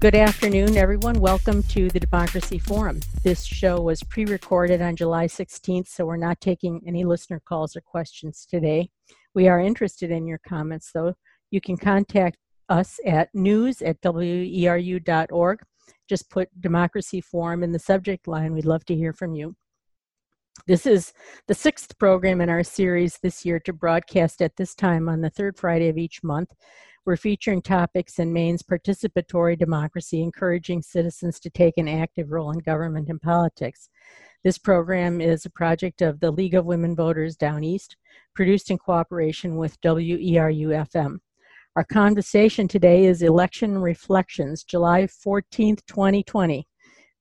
Good afternoon, everyone. Welcome to the Democracy Forum. This show was pre recorded on July 16th, so we're not taking any listener calls or questions today. We are interested in your comments, though. You can contact us at news at weru.org. Just put Democracy Forum in the subject line. We'd love to hear from you. This is the sixth program in our series this year to broadcast at this time on the third Friday of each month. We're featuring topics in Maine's participatory democracy, encouraging citizens to take an active role in government and politics. This program is a project of the League of Women Voters Down East, produced in cooperation with WERU FM. Our conversation today is Election Reflections, July 14th, 2020.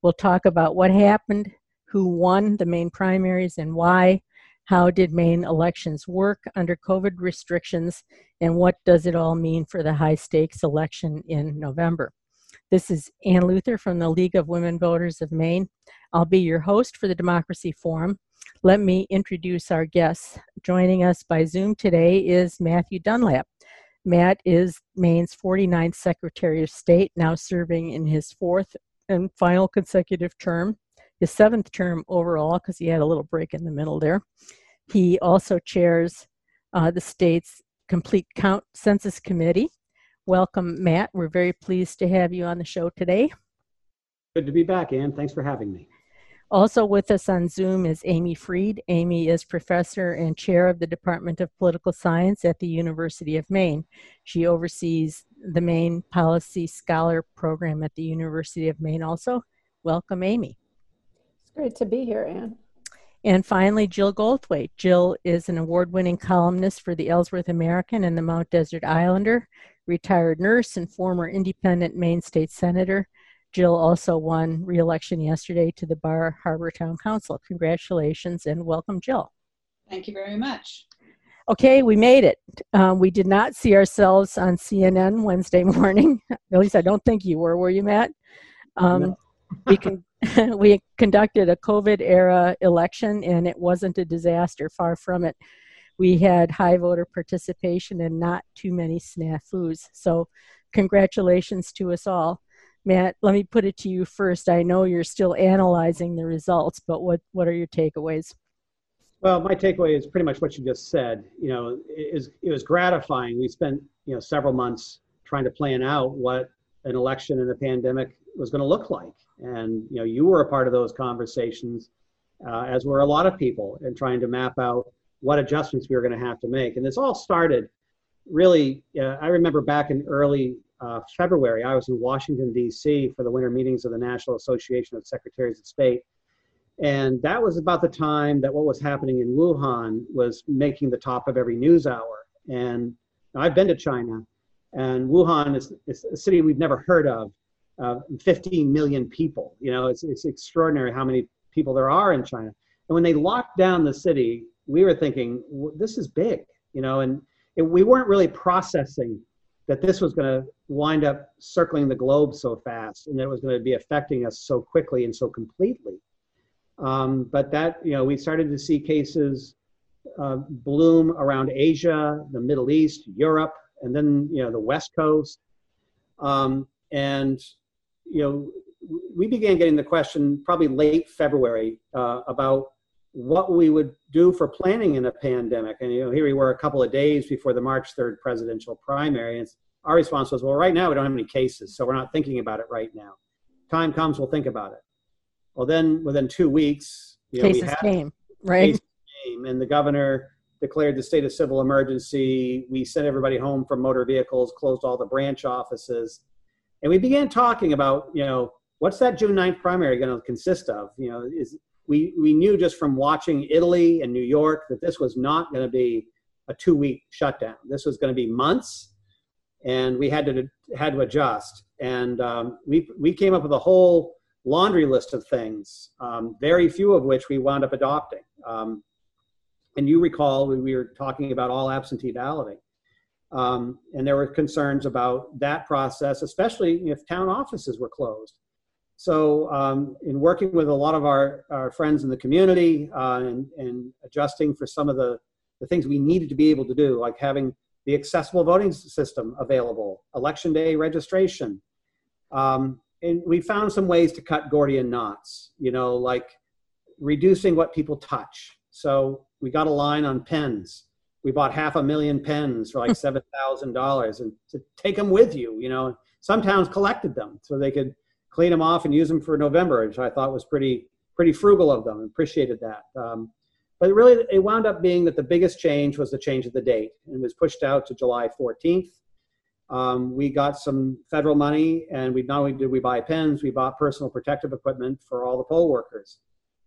We'll talk about what happened, who won the Maine primaries and why, how did Maine elections work under COVID restrictions, and what does it all mean for the high stakes election in November? This is Ann Luther from the League of Women Voters of Maine. I'll be your host for the Democracy Forum. Let me introduce our guests. Joining us by Zoom today is Matthew Dunlap. Matt is Maine's 49th Secretary of State, now serving in his fourth and final consecutive term his seventh term overall because he had a little break in the middle there. He also chairs uh, the state's Complete Count Census Committee. Welcome, Matt. We're very pleased to have you on the show today. Good to be back, Ann. Thanks for having me. Also with us on Zoom is Amy Freed. Amy is professor and chair of the Department of Political Science at the University of Maine. She oversees the Maine Policy Scholar Program at the University of Maine also. Welcome, Amy. Great to be here, Ann. And finally, Jill Goldthwait. Jill is an award winning columnist for the Ellsworth American and the Mount Desert Islander, retired nurse, and former independent Maine State Senator. Jill also won re election yesterday to the Bar Harbor Town Council. Congratulations and welcome, Jill. Thank you very much. Okay, we made it. Um, we did not see ourselves on CNN Wednesday morning. At least I don't think you were, were you, Matt? Um, no. we can we conducted a COVID era election and it wasn't a disaster, far from it. We had high voter participation and not too many snafus. So, congratulations to us all. Matt, let me put it to you first. I know you're still analyzing the results, but what, what are your takeaways? Well, my takeaway is pretty much what you just said. You know, it, is, it was gratifying. We spent, you know, several months trying to plan out what an election in a pandemic was going to look like. And you know, you were a part of those conversations, uh, as were a lot of people, in trying to map out what adjustments we were going to have to make. And this all started really. Uh, I remember back in early uh, February, I was in Washington D.C. for the winter meetings of the National Association of Secretaries of State. And that was about the time that what was happening in Wuhan was making the top of every news hour. And I've been to China, and Wuhan is, is a city we've never heard of uh, 15 million people. You know, it's, it's extraordinary how many people there are in China. And when they locked down the city, we were thinking, this is big, you know, and it, we weren't really processing that this was going to wind up circling the globe so fast and that it was going to be affecting us so quickly and so completely. Um, but that, you know, we started to see cases uh, bloom around Asia, the Middle East, Europe, and then, you know, the West Coast. Um, and you know, we began getting the question probably late February uh, about what we would do for planning in a pandemic. And you know, here we were a couple of days before the March 3rd presidential primary. And our response was, well, right now we don't have any cases, so we're not thinking about it right now. Time comes, we'll think about it. Well, then within two weeks, you know, cases came, right? Cases came, and the governor declared the state of civil emergency. We sent everybody home from motor vehicles, closed all the branch offices and we began talking about, you know, what's that June 9th primary going to consist of? You know, is we, we knew just from watching Italy and New York that this was not going to be a two week shutdown. This was going to be months, and we had to had to adjust. And um, we we came up with a whole laundry list of things, um, very few of which we wound up adopting. Um, and you recall we, we were talking about all absentee balloting. Um, and there were concerns about that process, especially if town offices were closed. So, um, in working with a lot of our, our friends in the community uh, and, and adjusting for some of the, the things we needed to be able to do, like having the accessible voting system available, election day registration, Um, and we found some ways to cut Gordian knots, you know, like reducing what people touch. So we got a line on pens. We bought half a million pens for like seven thousand dollars, and to take them with you. You know, some towns collected them so they could clean them off and use them for November, which I thought was pretty pretty frugal of them. Appreciated that. Um, but really, it wound up being that the biggest change was the change of the date, and was pushed out to July 14th. Um, we got some federal money, and we not only did we buy pens, we bought personal protective equipment for all the poll workers.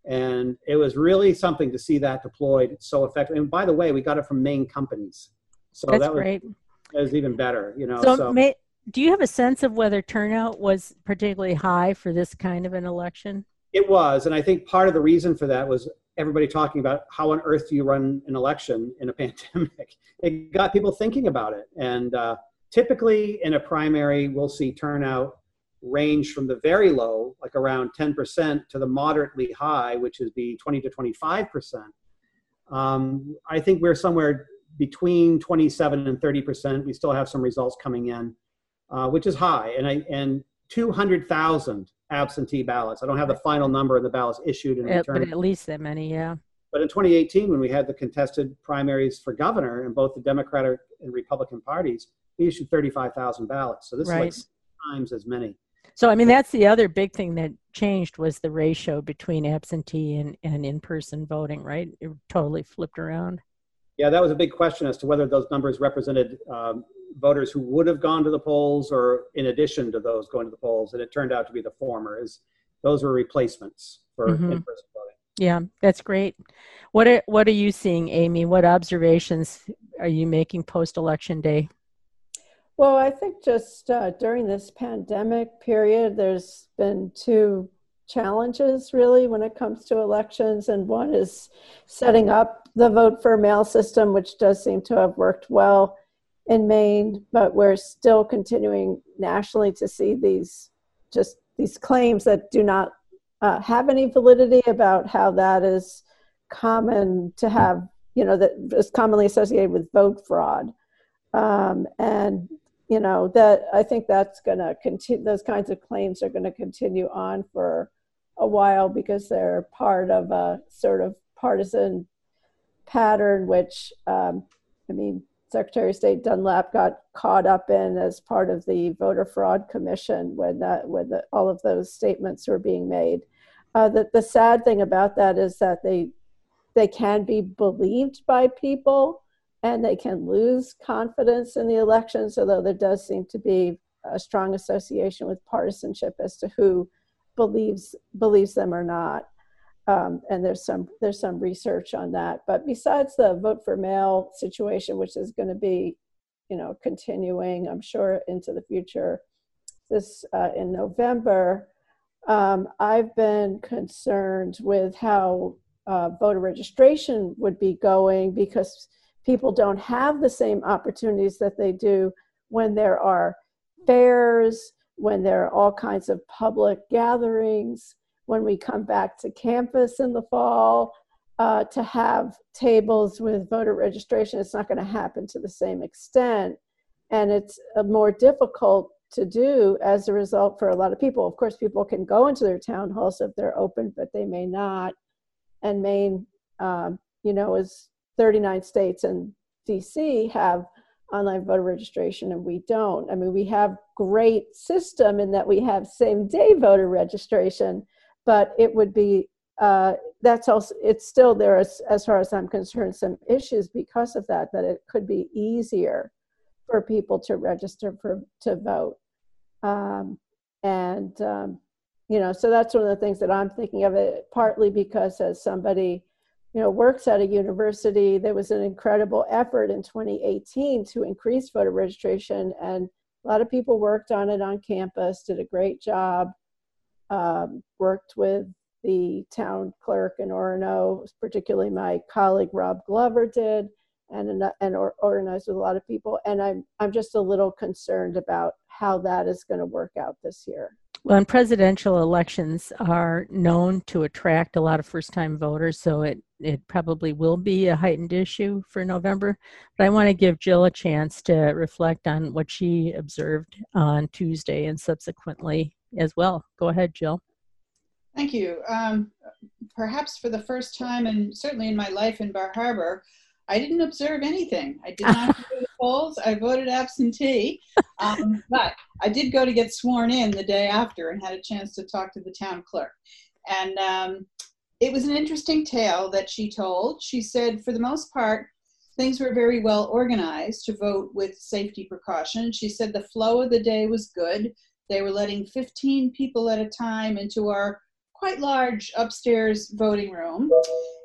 And it was really something to see that deployed so effectively. And by the way, we got it from Maine companies, so That's that was, great. that was even better. You know, So, so may, do you have a sense of whether turnout was particularly high for this kind of an election? It was, and I think part of the reason for that was everybody talking about how on earth do you run an election in a pandemic. It got people thinking about it, and uh, typically in a primary, we'll see turnout range from the very low, like around 10%, to the moderately high, which is the 20 to 25%. Um, I think we're somewhere between 27 and 30%. We still have some results coming in, uh, which is high, and I and 200,000 absentee ballots. I don't have the final number of the ballots issued and returned. but at least that many, yeah. But in 2018, when we had the contested primaries for governor in both the Democratic and Republican parties, we issued 35,000 ballots. So this is like six times as many. So, I mean, that's the other big thing that changed was the ratio between absentee and, and in-person voting, right? It totally flipped around. Yeah, that was a big question as to whether those numbers represented um, voters who would have gone to the polls or in addition to those going to the polls. And it turned out to be the former. Is those were replacements for Mhm. in-person voting. Yeah, that's great. What are, what are you seeing, Amy? What observations are you making post-election day? Well, I think just uh, during this pandemic period, there's been two challenges really when it comes to elections. And one is setting up the vote for mail system, which does seem to have worked well in Maine, but we're still continuing nationally to see these just these claims that do not uh, have any validity about how that is common to have, you know, that is commonly associated with vote fraud. Um, and you know that I think that's going to continue. Those kinds of claims are going to continue on for a while because they're part of a sort of partisan pattern, which um, I mean, Secretary of State Dunlap got caught up in as part of the voter fraud commission when that when the, all of those statements were being made. Uh, the, the sad thing about that is that they they can be believed by people and they can lose confidence in the elections, although there does seem to be a strong association with partisanship as to who believes believes them or not. Um, and there's some there's some research on that. But besides the vote for mail situation, which is going to be, you know, continuing, I'm sure into the future, this uh, in November, um, I've been concerned with how uh, voter registration would be going because people don't have the same opportunities that they do when there are fairs, when there are all kinds of public gatherings, when we come back to campus in the fall. Uh, to have tables with voter registration, it's not going to happen to the same extent. And it's uh, more difficult to do as a result for a lot of people. Of course, people can go into their town halls if they're open, but they may not. And Maine, um, you know, is 39 states and DC have online voter registration and we don't. I mean, we have great system in that we have same day voter registration, but it would be uh, that's also it's still there as, as far as I'm concerned some issues because of that that it could be easier for people to register for to vote um, and um, you know so that's one of the things that I'm thinking of it partly because as somebody you know works at a university there was an incredible effort in 2018 to increase voter registration and a lot of people worked on it on campus did a great job um, worked with the town clerk in Orono, particularly my colleague Rob Glover did, and and or, organized with a lot of people. And I'm I'm just a little concerned about how that is going to work out this year. Well, presidential elections are known to attract a lot of first time voters, so it, it probably will be a heightened issue for November. But I want to give Jill a chance to reflect on what she observed on Tuesday and subsequently as well. Go ahead, Jill. Thank you. Um, perhaps for the first time, and certainly in my life in Bar Harbor, I didn't observe anything. I did not go to the polls. I voted absentee, um, but I did go to get sworn in the day after and had a chance to talk to the town clerk. And um, it was an interesting tale that she told. She said, for the most part, things were very well organized to vote with safety precautions. She said the flow of the day was good. They were letting 15 people at a time into our quite large upstairs voting room.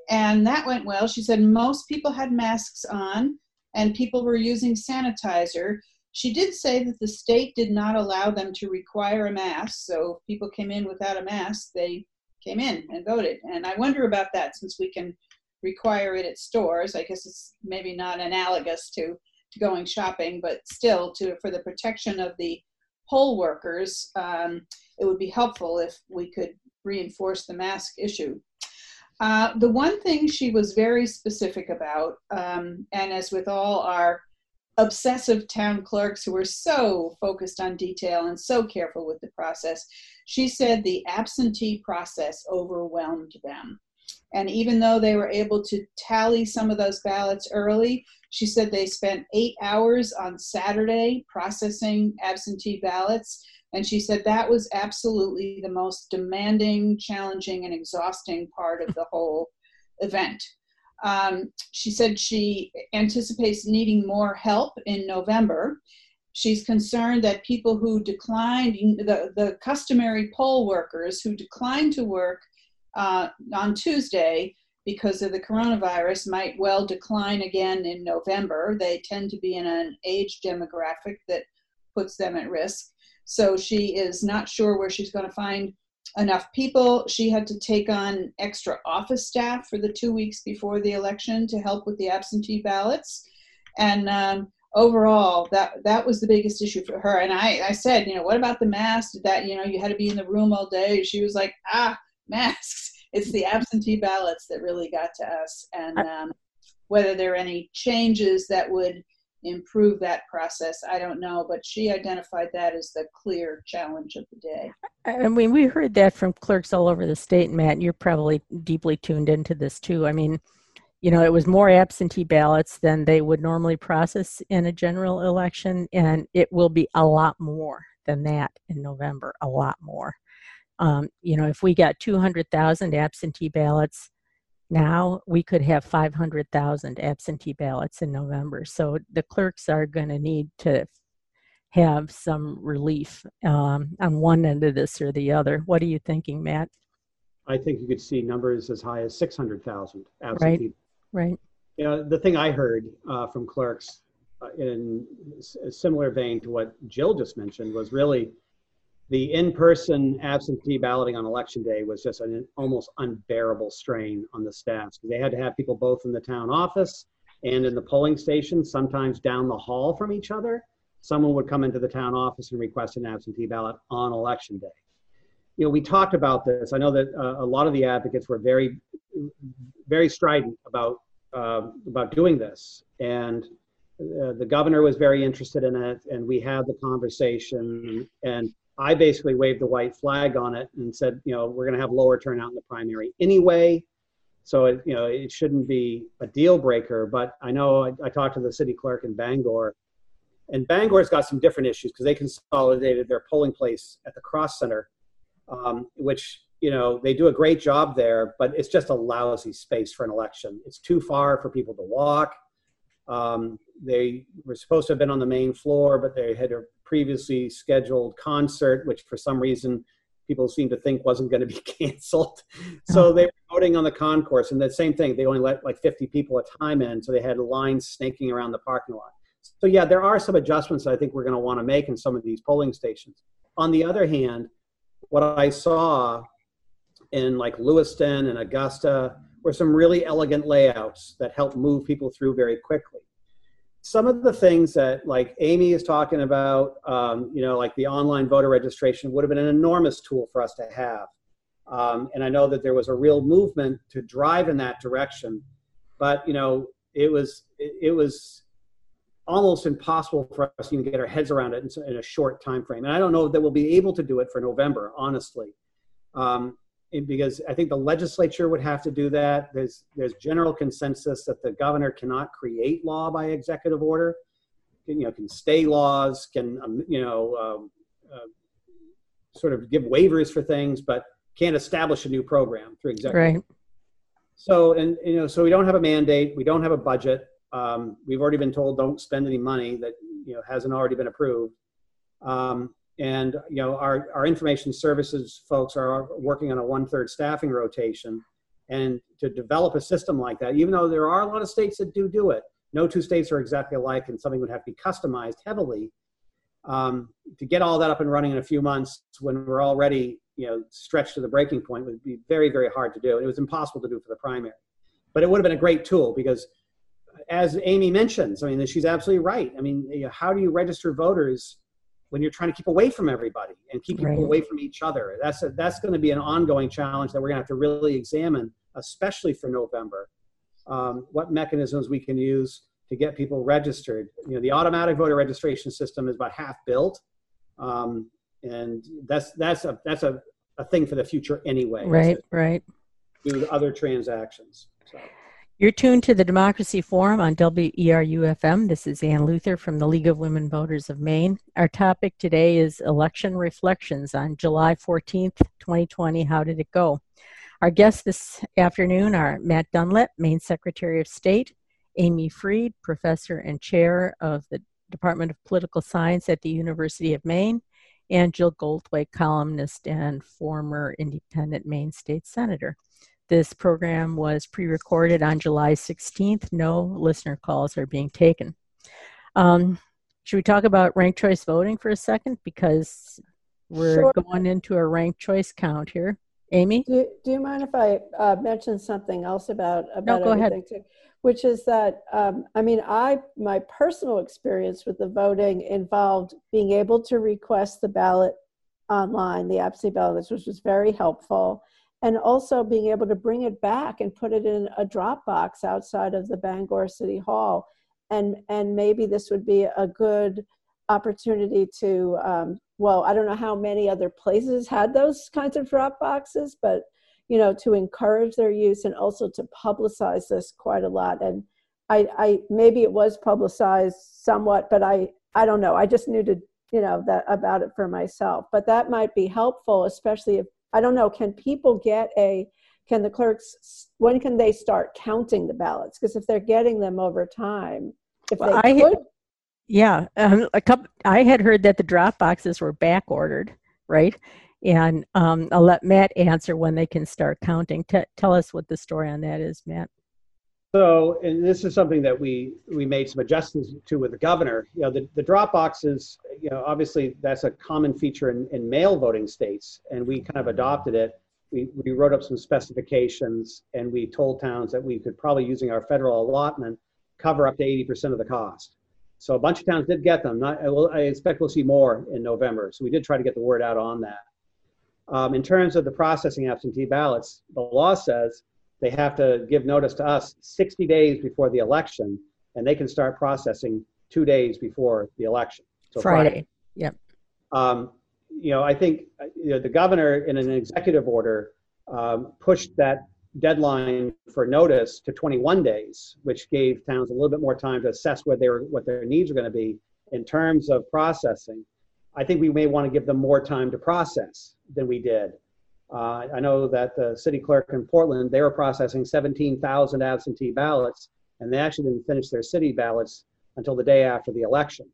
And that went well. She said most people had masks on and people were using sanitizer. She did say that the state did not allow them to require a mask. So if people came in without a mask, they came in and voted. And I wonder about that since we can require it at stores. I guess it's maybe not analogous to, to going shopping, but still to for the protection of the poll workers, um, it would be helpful if we could reinforce the mask issue. Uh, the one thing she was very specific about, um, and as with all our obsessive town clerks who were so focused on detail and so careful with the process, she said the absentee process overwhelmed them. And even though they were able to tally some of those ballots early, she said they spent eight hours on Saturday processing absentee ballots and she said that was absolutely the most demanding, challenging, and exhausting part of the whole event. Um, she said she anticipates needing more help in November. She's concerned that people who declined, the, the customary poll workers who declined to work uh, on Tuesday because of the coronavirus might well decline again in November. They tend to be in an age demographic that puts them at risk. So she is not sure where she's going to find enough people. She had to take on extra office staff for the two weeks before the election to help with the absentee ballots. And um, overall, that that was the biggest issue for her. And I, I said, you know, what about the mask? That you know, you had to be in the room all day. She was like, ah, masks. It's the absentee ballots that really got to us. And um, whether there are any changes that would improve that process. I don't know, but she identified that as the clear challenge of the day. I mean, we heard that from clerks all over the state, Matt. You're probably deeply tuned into this too. I mean, you know, it was more absentee ballots than they would normally process in a general election, and it will be a lot more than that in November, a lot more. Um, you know, if we got 200,000 absentee ballots, now we could have 500,000 absentee ballots in November. So the clerks are going to need to have some relief um, on one end of this or the other. What are you thinking, Matt? I think you could see numbers as high as 600,000 absentee. Right, right. You know, the thing I heard uh, from clerks uh, in a similar vein to what Jill just mentioned was really the in-person absentee balloting on election day was just an almost unbearable strain on the staffs. They had to have people both in the town office and in the polling station, sometimes down the hall from each other. Someone would come into the town office and request an absentee ballot on election day. You know, we talked about this. I know that uh, a lot of the advocates were very, very strident about uh, about doing this, and uh, the governor was very interested in it, and we had the conversation, and I basically waved the white flag on it and said, you know, we're going to have lower turnout in the primary anyway. So, it, you know, it shouldn't be a deal breaker. But I know I, I talked to the city clerk in Bangor, and Bangor's got some different issues because they consolidated their polling place at the Cross Center, um, which, you know, they do a great job there, but it's just a lousy space for an election. It's too far for people to walk. Um, they were supposed to have been on the main floor, but they had a previously scheduled concert, which for some reason people seem to think wasn't going to be canceled. So they were voting on the concourse, and the same thing. They only let like 50 people at a time in, so they had lines snaking around the parking lot. So yeah, there are some adjustments that I think we're going to want to make in some of these polling stations. On the other hand, what I saw in like Lewiston and Augusta were some really elegant layouts that helped move people through very quickly some of the things that like Amy is talking about, um, you know, like the online voter registration would have been an enormous tool for us to have. Um, and I know that there was a real movement to drive in that direction, but you know, it was it, it was almost impossible for us to even get our heads around it in, in, a short time frame. And I don't know that we'll be able to do it for November, honestly, um, because I think the legislature would have to do that. There's there's general consensus that the governor cannot create law by executive order. You know, can stay laws, can um, you know, um, uh, sort of give waivers for things, but can't establish a new program through executive. Right. So and you know, so we don't have a mandate. We don't have a budget. Um, we've already been told don't spend any money that you know hasn't already been approved. Um, and you know our, our information services folks are working on a one-third staffing rotation. And to develop a system like that even though there are a lot of states that do do it no two states are exactly alike and something would have to be customized heavily um, to get all that up and running in a few months when we're already you know stretched to the breaking point would be very very hard to do. It was impossible to do for the primary. But it would have been a great tool because as amy mentions i mean she's absolutely right. I mean you know, how do you register voters when you're trying to keep away from everybody and keep people right. away from each other. That's a, that's going to be an ongoing challenge that we're going to have to really examine, especially for November. Um, what mechanisms we can use to get people registered. You know, the automatic voter registration system is about half built, um, and that's that's a that's a, a thing for the future anyway. Right, right. Do other transactions. So. You're tuned to the Democracy Forum on WERU-FM. This is Ann Luther from the League of Women Voters of Maine. Our topic today is election reflections on July 14th, 2020. How did it go? Our guests this afternoon are Matt Dunlap, Maine Secretary of State, Amy Freed, Professor and Chair of the Department of Political Science at the University of Maine, and Jill Goldthwait, columnist and former independent Maine State Senator. This program was pre recorded on July 16th. No listener calls are being taken. Um, should we talk about ranked choice voting for a second? Because we're sure. going into a ranked choice count here. Amy? Do, do you mind if I uh, mention something else about, about no, go ahead. Too? Which is that, um, I mean, I, my personal experience with the voting involved being able to request the ballot online, the absentee ballots, which was very helpful and also being able to bring it back and put it in a drop box outside of the Bangor City Hall. And, and maybe this would be a good opportunity to, um, well, I don't know how many other places had those kinds of drop boxes, but you know, to encourage their use and also to publicize this quite a lot. And I, I maybe it was publicized somewhat, but I, I don't know. I just knew to, you know, that about it for myself. But that might be helpful, especially if I don't know, can people get a, can the clerks, when can they start counting the ballots? Because if they're getting them over time, if well, they I could. Had, yeah, um, a couple, I had heard that the drop boxes were back ordered, right? And um, I'll let Matt answer when they can start counting. T- tell us what the story on that is, Matt. So, and this is something that we we made some adjustments to with the governor. You know, the, the drop boxes, you know, obviously that's a common feature in, in mail voting states, and we kind of adopted it. We, we wrote up some specifications and we told towns that we could probably using our federal allotment cover up to 80% of the cost. So a bunch of towns did get them. Not, I, will, I expect we'll see more in November. So we did try to get the word out on that. Um, in terms of the processing absentee ballots, the law says they have to give notice to us 60 days before the election, and they can start processing two days before the election. So Friday. Friday. Yep. Um, you know, I think you know, the governor, in an executive order, um, pushed that deadline for notice to 21 days, which gave towns a little bit more time to assess what their what their needs are going to be in terms of processing. I think we may want to give them more time to process than we did. Uh, I know that the city clerk in Portland, they were processing 17,000 absentee ballots, and they actually didn't finish their city ballots until the day after the election.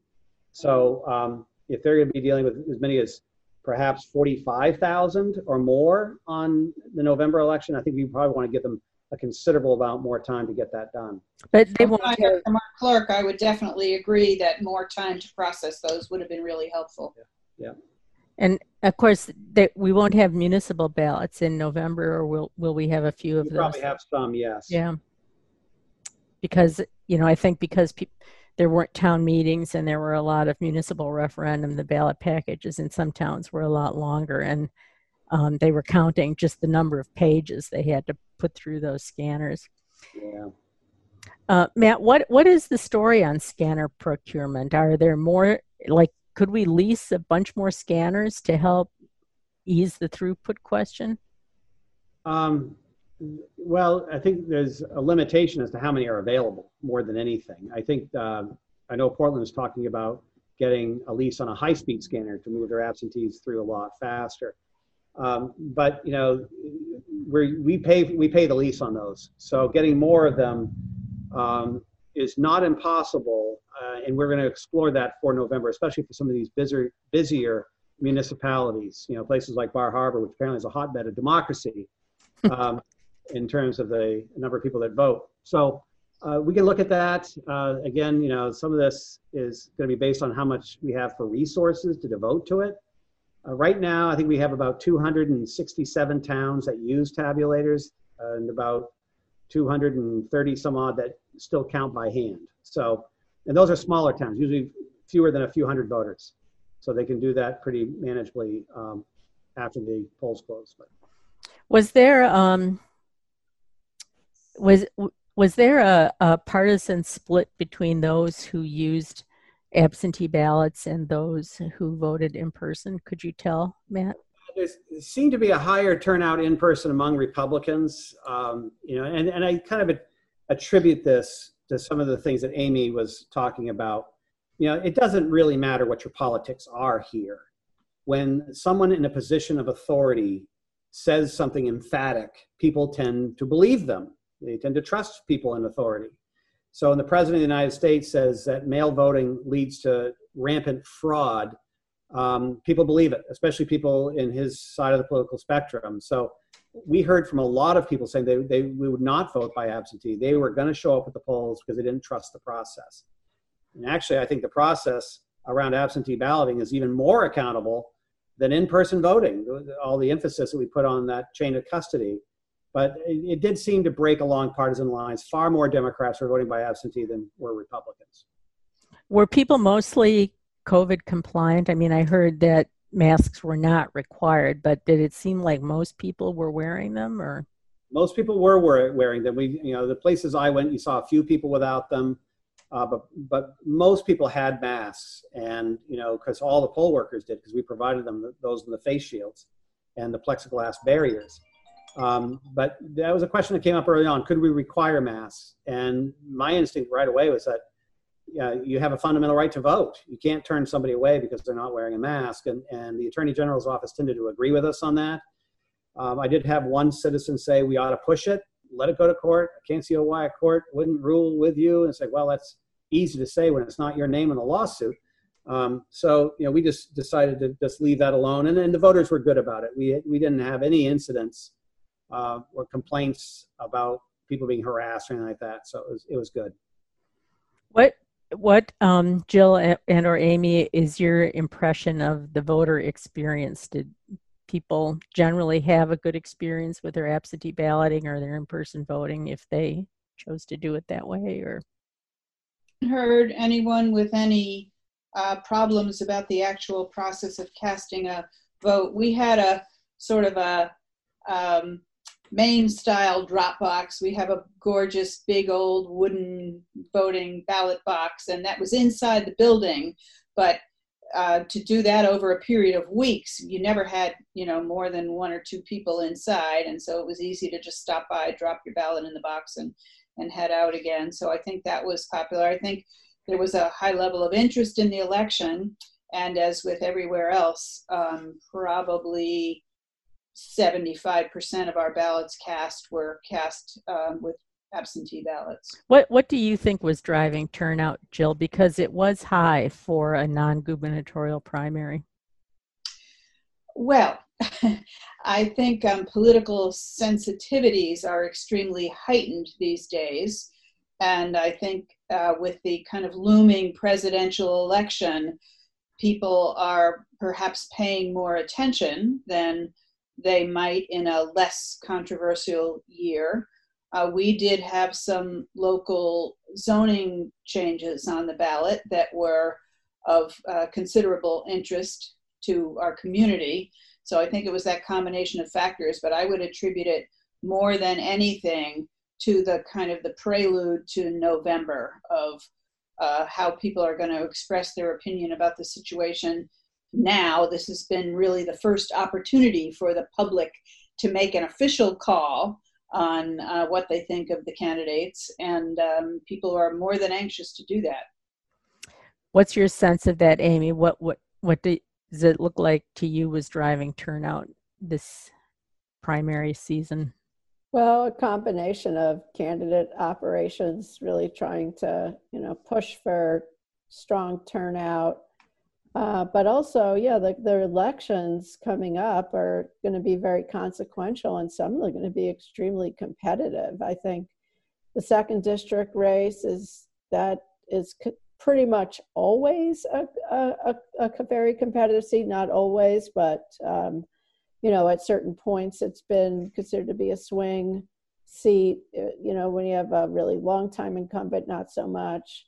So um, if they're going to be dealing with as many as perhaps 45,000 or more on the November election, I think we probably want to give them a considerable amount more time to get that done. But they won't. From our clerk, I would definitely agree that more time to process those would have been really helpful. Yeah. yeah. And of course, that we won't have municipal ballots in November, or will will we have a few of we those? Probably have some, yes. Yeah. Because you know, I think because pe- there weren't town meetings and there were a lot of municipal referendum. The ballot packages in some towns were a lot longer, and um, they were counting just the number of pages they had to put through those scanners. Yeah. Uh, Matt, what what is the story on scanner procurement? Are there more like could we lease a bunch more scanners to help ease the throughput question? Um, well, I think there's a limitation as to how many are available more than anything. I think uh, I know Portland is talking about getting a lease on a high-speed scanner to move their absentees through a lot faster. Um, but you know, we we pay we pay the lease on those, so getting more of them um, is not impossible, uh, and we're going to explore that for November, especially for some of these busier busier municipalities. You know, places like Bar Harbor, which apparently is a hotbed of democracy um, in terms of the number of people that vote. So uh, we can look at that. Uh, again, you know, some of this is going to be based on how much we have for resources to devote to it. Uh, right now, I think we have about 267 towns that use tabulators and about 230 some odd that still count by hand. So, and those are smaller towns, usually fewer than a few hundred voters. So they can do that pretty manageably um, after the polls close. But. Was there um, was was there a, a partisan split between those who used absentee ballots and those who voted in person? Could you tell, Matt? There seemed to be a higher turnout in person among Republicans, um, you know, and, and I kind of attribute this to some of the things that Amy was talking about. You know, it doesn't really matter what your politics are here. When someone in a position of authority says something emphatic, people tend to believe them. They tend to trust people in authority. So when the president of the United States says that mail voting leads to rampant fraud, um, people believe it, especially people in his side of the political spectrum. So we heard from a lot of people saying they, they would not vote by absentee. They were going to show up at the polls because they didn't trust the process. And actually, I think the process around absentee balloting is even more accountable than in-person voting. All the emphasis that we put on that chain of custody but it, it, did seem to break along partisan lines. Far more Democrats were voting by absentee than were Republicans. Were people mostly COVID compliant? I mean, I heard that masks were not required, but did it seem like most people were wearing them or? Most people were wearing them. We, you know, the places I went, you saw a few people without them, uh, but but most people had masks, and you know, because all the poll workers did, because we provided them those in the face shields and the plexiglass barriers. Um, but that was a question that came up early on. Could we require masks? And my instinct right away was that yeah, you have a fundamental right to vote. You can't turn somebody away because they're not wearing a mask. And, and the Attorney General's office tended to agree with us on that. Um, I did have one citizen say we ought to push it, let it go to court. I can't see why a court wouldn't rule with you and say, well, that's easy to say when it's not your name in the lawsuit. Um, so, you know, we just decided to just leave that alone. And then the voters were good about it. We, we didn't have any incidents uh, or complaints about people being harassed or anything like that. So it was, it was good. What what um, Jill and or Amy is your impression of the voter experience? Did people generally have a good experience with their absentee balloting or their in-person voting if they chose to do it that way or heard anyone with any uh, problems about the actual process of casting a vote we had a sort of a um, Maine style drop box. We have a gorgeous big old wooden voting ballot box, and that was inside the building. But uh, to do that over a period of weeks, you never had you know more than one or two people inside, and so it was easy to just stop by, drop your ballot in the box, and and head out again. So I think that was popular. I think there was a high level of interest in the election, and as with everywhere else, um, probably 75% of our ballots cast were cast um, with absentee ballots. What what do you think was driving turnout, Jill? Because it was high for a non-gubernatorial primary. Well, I think um, political sensitivities are extremely heightened these days, and I think uh, with the kind of looming presidential election, people are perhaps paying more attention than they might in a less controversial year. Uh, we did have some local zoning changes on the ballot that were of uh, considerable interest to our community. So I think it was that combination of factors, but I would attribute it more than anything to the kind of the prelude to November of uh, how people are going to express their opinion about the situation now. This has been really the first opportunity for the public to make an official call on uh, what they think of the candidates, and um, people are more than anxious to do that. What's your sense of that, Amy? What what what do, does it look like to you was driving turnout this primary season? Well, a combination of candidate operations, really trying to you know push for strong turnout, uh, but also, yeah, the, the elections coming up are going to be very consequential, and some are going to be extremely competitive. I think the second district race is that is co- pretty much always a, a, a, a, very competitive seat. Not always, but um, you know, at certain points, it's been considered to be a swing seat. Uh, you know, when you have a really long time incumbent, not so much,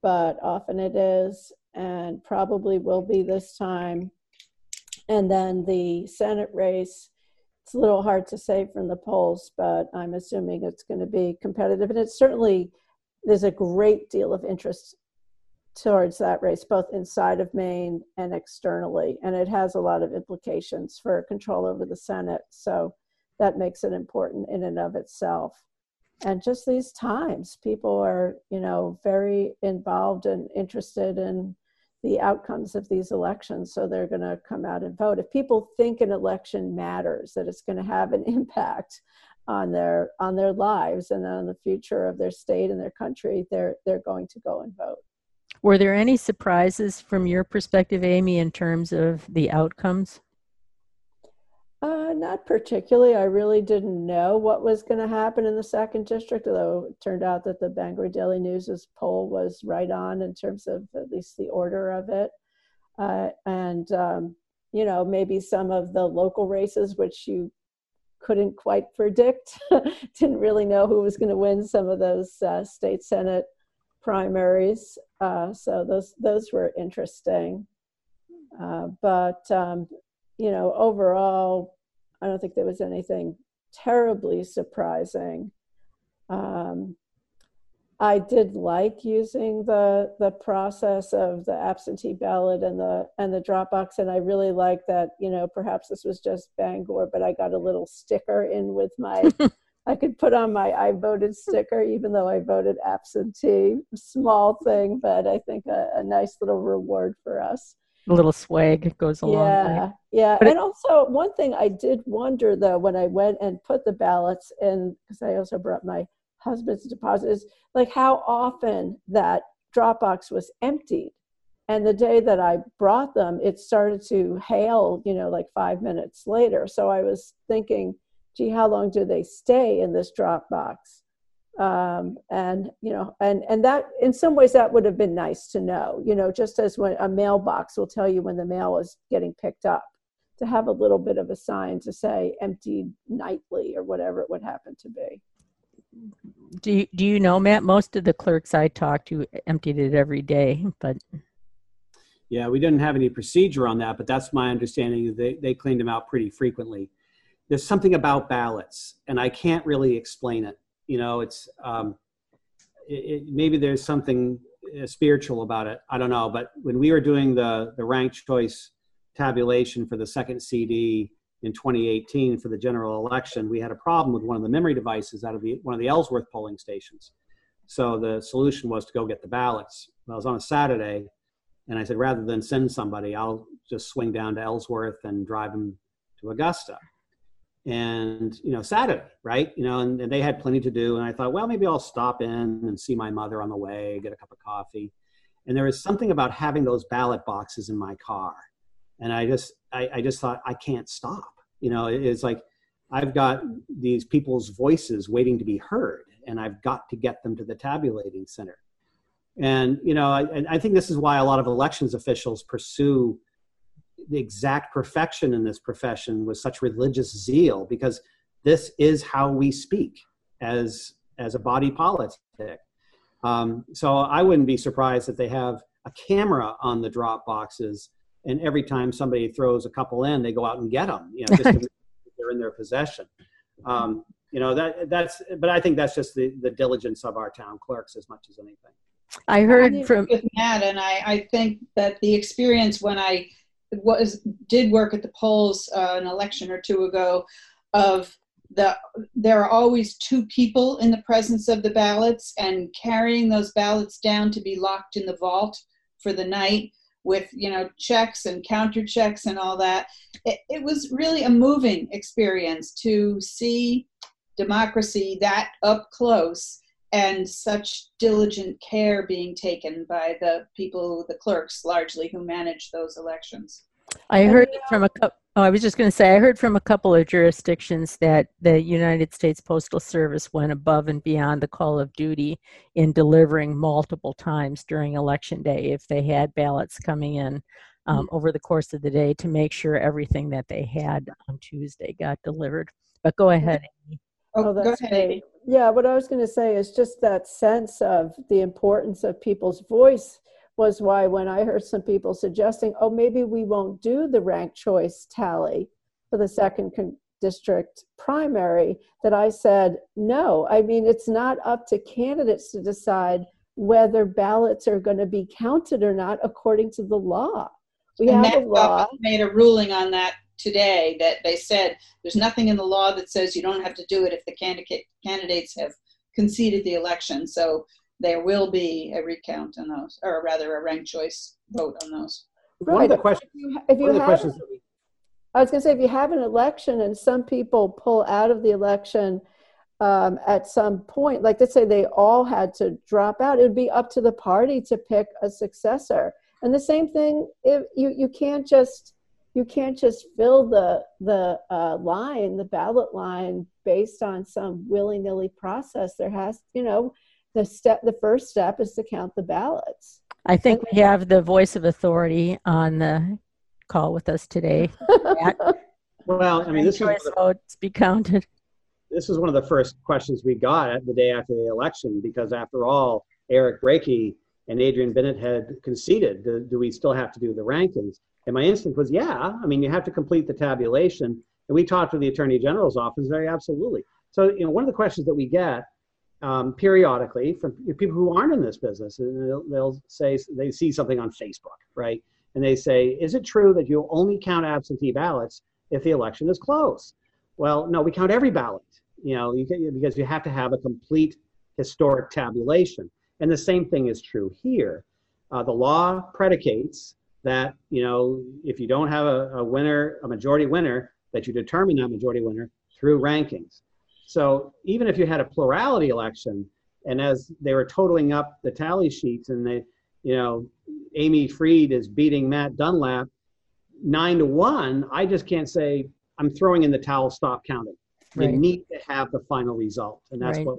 but often it is and probably will be this time. And then the Senate race, it's a little hard to say from the polls, but I'm assuming it's going to be competitive. And it's certainly, there's a great deal of interest towards that race, both inside of Maine and externally. And it has a lot of implications for control over the Senate. So that makes it important in and of itself and just these times people are you know very involved and interested in the outcomes of these elections so they're going to come out and vote. If people think an election matters that it's going to have an impact on their on their lives and on the future of their state and their country they're they're going to go and vote. Were there any surprises from your perspective amy in terms of the outcomes uh, not particularly. I really didn't know what was going to happen in the second district, although it turned out that the Bangor Daily News' poll was right on in terms of at least the order of it. Uh, and, um, you know, maybe some of the local races, which you couldn't quite predict, didn't really know who was going to win some of those uh, state senate primaries. Uh, so those those were interesting. Uh, but um, you know, overall, I don't think there was anything terribly surprising. Um, I did like using the the process of the absentee ballot and the and the drop box, and I really like that. You know, perhaps this was just Bangor, but I got a little sticker in with my. I could put on my I voted sticker, even though I voted absentee. Small thing, but I think a, a nice little reward for us little swag goes along. Yeah, yeah. But and it, also, one thing I did wonder though when I went and put the ballots in, because I also brought my husband's deposit, is like how often that drop box was emptied. And the day that I brought them, it started to hail, you know, like five minutes later. So I was thinking, gee, how long do they stay in this drop box? Um, and you know and and that in some ways that would have been nice to know you know just as when a mailbox will tell you when the mail is getting picked up to have a little bit of a sign to say emptied nightly or whatever it would happen to be. Do you, do you know matt? Most of the clerks i talked to emptied it every day but yeah we didn't have any procedure on that but that's my understanding. They, they cleaned them out pretty frequently. There's something about ballots and i can't really explain it you know it's um, it, it, maybe there's something uh, spiritual about it. I don't know. But when we were doing the the ranked choice tabulation for the second cd in 2018 for the general election we had a problem with one of the memory devices out of the one of the ellsworth polling stations. So the solution was to go get the ballots. I was on a saturday and i said rather than send somebody i'll just swing down to ellsworth and drive them to augusta and you know saturday right? You know and, and, they had plenty to do. And i thought well maybe i'll stop in and see my mother on the way get a cup of coffee. And there was something about having those ballot boxes in my car. And i just i, I just thought i can't stop. You know it, it's like i've got these people's voices waiting to be heard and i've got to get them to the tabulating center. And you know I, I think this is why a lot of elections officials pursue the exact perfection in this profession with such religious zeal because this is how we speak as as a body politic. Um, so I wouldn't be surprised if they have a camera on the drop boxes, and every time somebody throws a couple in, they go out and get them. You know, just they're in their possession. Um, you know that that's, but I think that's just the the diligence of our town clerks as much as anything. I heard from with Matt, and I, I think that the experience when I was did work at the polls uh, an election or two ago of the there are always two people in the presence of the ballots and carrying those ballots down to be locked in the vault for the night with you know checks and counter checks and all that. It, it was really a moving experience to see democracy that up close and such diligent care being taken by the people the clerks largely who manage those elections I heard uh, from a couple. Oh, I was just going to say, I heard from a couple of jurisdictions that the United States Postal Service went above and beyond the call of duty in delivering multiple times during Election Day if they had ballots coming in um, mm. over the course of the day to make sure everything that they had on Tuesday got delivered. But go mm-hmm. ahead, Amy. oh, Oh, go ahead great. Yeah, what I was going to say is just that sense of the importance of people's voice was why when I heard some people suggesting, oh, maybe we won't do the ranked choice tally for the second con- district primary, that I said, no. I mean, it's not up to candidates to decide whether ballots are going to be counted or not according to the law. We And have a law. Made a ruling on that today that they said there's nothing in the law that says you don't have to do it if the candidate candidates have conceded the election. So there will be a recount on those, or rather a ranked choice vote on those. One of the questions. If you, if One you of the have questions we I was going to say, if you have an election and some people pull out of the election um, at some point, like let's say they all had to drop out, it would be up to the party to pick a successor. And the same thing, if you you can't just you can't just fill the the uh, line, the ballot line, based on some willy nilly process. There has, you know, the step. The first step is to count the ballots. I think we have the voice of authority on the call with us today. Well, I mean, this is one of the votes be counted. this is one of the first questions we got at the day after the election because after all eric Brakey and Adrienne Bennett had conceded do, do we still have to do the rankings and my instinct was yeah i mean you have to complete the tabulation and we talked to the attorney general's office very absolutely so you know one of the questions that we get um, periodically from people who aren't in this business and they'll, they'll say they see something on facebook right and they say is it true that you only count absentee ballots if the election is close well, no, we count every ballot, you know, you can, because you have to have a complete historic tabulation. And the same thing is true here. Uh, the law predicates that, you know, if you don't have a, a winner, a majority winner, that you determine that majority winner through rankings. So even if you had a plurality election, and as they were totaling up the tally sheets, and they, you know, Amy Freed is beating Matt Dunlap nine to one, I just can't say I'm throwing in the towel, stop counting. You Right. need to have the final result, and that's Right. what.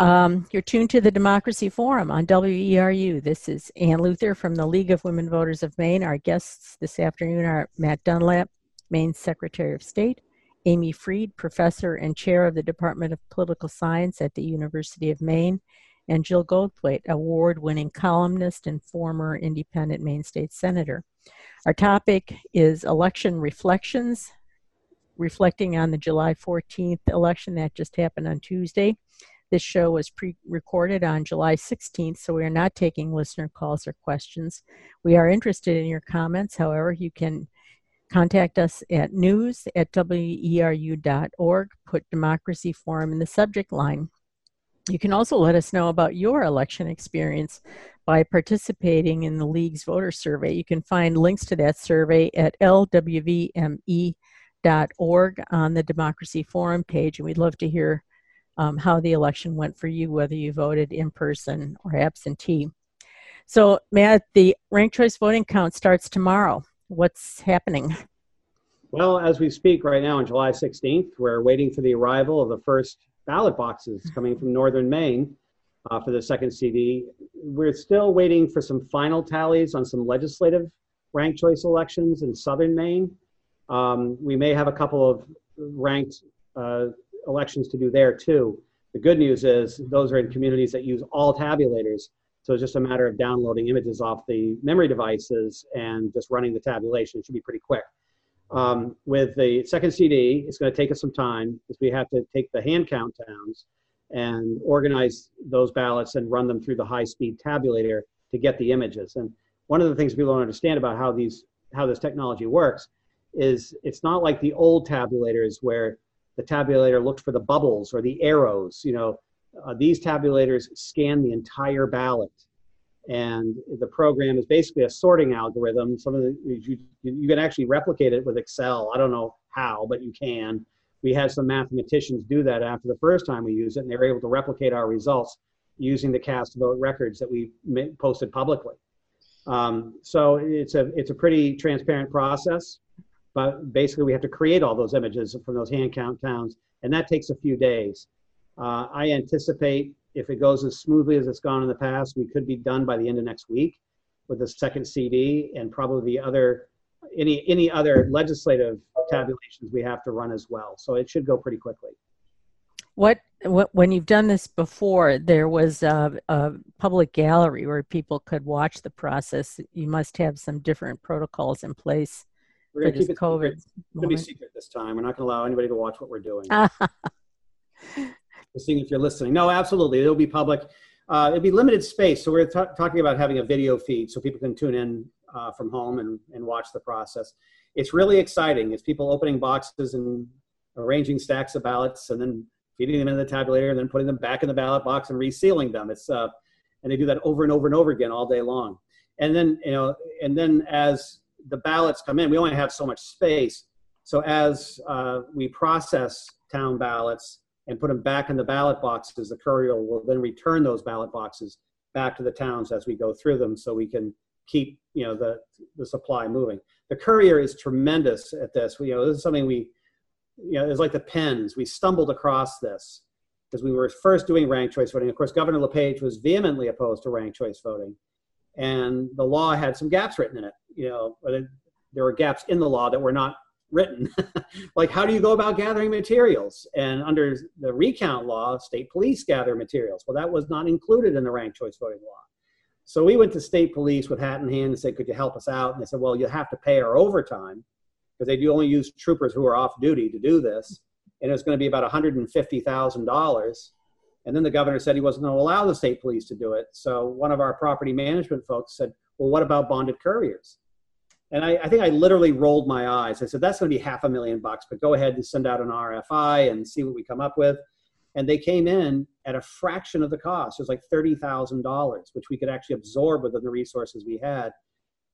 Um, you're tuned to the Democracy Forum on WERU. This is Ann Luther from the League of Women Voters of Maine. Our guests this afternoon are Matt Dunlap, Maine Secretary of State, Amy Freed, Professor and Chair of the Department of Political Science at the University of Maine, and Jill Goldthwait, award winning columnist and former independent Maine State Senator. Our topic is election reflections, reflecting on the July 14th election that just happened on Tuesday. This show was pre recorded on July 16th, so we are not taking listener calls or questions. We are interested in your comments. However, you can contact us at news at weru.org, put Democracy Forum in the subject line. You can also let us know about your election experience by participating in the League's voter survey. You can find links to that survey at lwvme.org on the Democracy Forum page, and we'd love to hear um, how the election went for you, whether you voted in person or absentee. So, Matt, the ranked choice voting count starts tomorrow. What's happening? Well, as we speak right now on July 16th, we're waiting for the arrival of the first ballot boxes coming from northern Maine uh, for the second CD. We're still waiting for some final tallies on some legislative ranked choice elections in southern Maine. Um, we may have a couple of ranked uh, elections to do there too. The good news is those are in communities that use all tabulators. So it's just a matter of downloading images off the memory devices and just running the tabulation. It should be pretty quick. Um, with the second CD, it's going to take us some time because we have to take the hand count towns and organize those ballots and run them through the high-speed tabulator to get the images. And one of the things people don't understand about how these how this technology works is it's not like the old tabulators where the tabulator looked for the bubbles or the arrows. You know, uh, these tabulators scan the entire ballot, and the program is basically a sorting algorithm. Some of the you, you can actually replicate it with Excel. I don't know how, but you can. We had some mathematicians do that after the first time we used it, and they were able to replicate our results using the cast vote records that we posted publicly. Um, so it's a it's a pretty transparent process, but basically we have to create all those images from those hand count towns, and that takes a few days. Uh, I anticipate if it goes as smoothly as it's gone in the past, we could be done by the end of next week with the second CD and probably the other any any other legislative tabulations we have to run as well. So it should go pretty quickly. What, when you've done this before, there was a, a public gallery where people could watch the process. You must have some different protocols in place we're going to keep it COVID. It's going to be secret this time. We're not going to allow anybody to watch what we're doing. Just seeing if you're listening. No, absolutely. It'll be public. Uh, it'll be limited space. So we're t- talking about having a video feed so people can tune in uh, from home and, and watch the process. It's really exciting. It's people opening boxes and arranging stacks of ballots and then feeding them into the tabulator and then putting them back in the ballot box and resealing them. It's uh, and they do that over and over and over again all day long. And then you know, and then as the ballots come in, we only have so much space. So as uh, we process town ballots and put them back in the ballot boxes, the courier will then return those ballot boxes back to the towns as we go through them, so we can keep you know the the supply moving. The courier is tremendous at this. We, you know, this is something we, you know, it's like the pens. We stumbled across this because we were first doing ranked choice voting. Of course, Governor LePage was vehemently opposed to ranked choice voting, and the law had some gaps written in it. You know, there were gaps in the law that were not written. like, how do you go about gathering materials? And under the recount law, state police gather materials. Well, that was not included in the ranked choice voting law. So we went to state police with hat in hand and said, could you help us out? And they said, well, you have to pay our overtime because they do only use troopers who are off duty to do this. And it's going to be about $150,000. And then the governor said he wasn't going to allow the state police to do it. So one of our property management folks said, well, what about bonded couriers? And I, I think I literally rolled my eyes. I said, that's going to be half a million bucks, but go ahead and send out an RFI and see what we come up with and they came in at a fraction of the cost. It was like thirty thousand dollars, which we could actually absorb within the resources we had,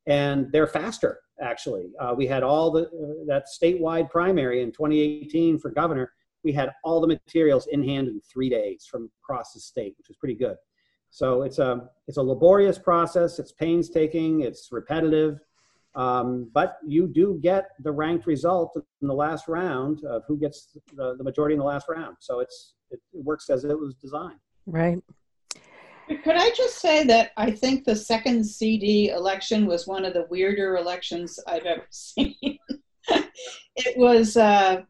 and they're faster. Actually, uh, we had all the uh, that statewide primary in 2018 for governor. We had all the materials in hand in three days from across the state, which was pretty good. So it's a it's a laborious process. It's painstaking. It's repetitive. Um, but you do get the ranked result in the last round of who gets the, the majority in the last round. So it's it, works as it was designed. Right. Could I just say that I think the second CD election was one of the weirder elections I've ever seen. it was uh,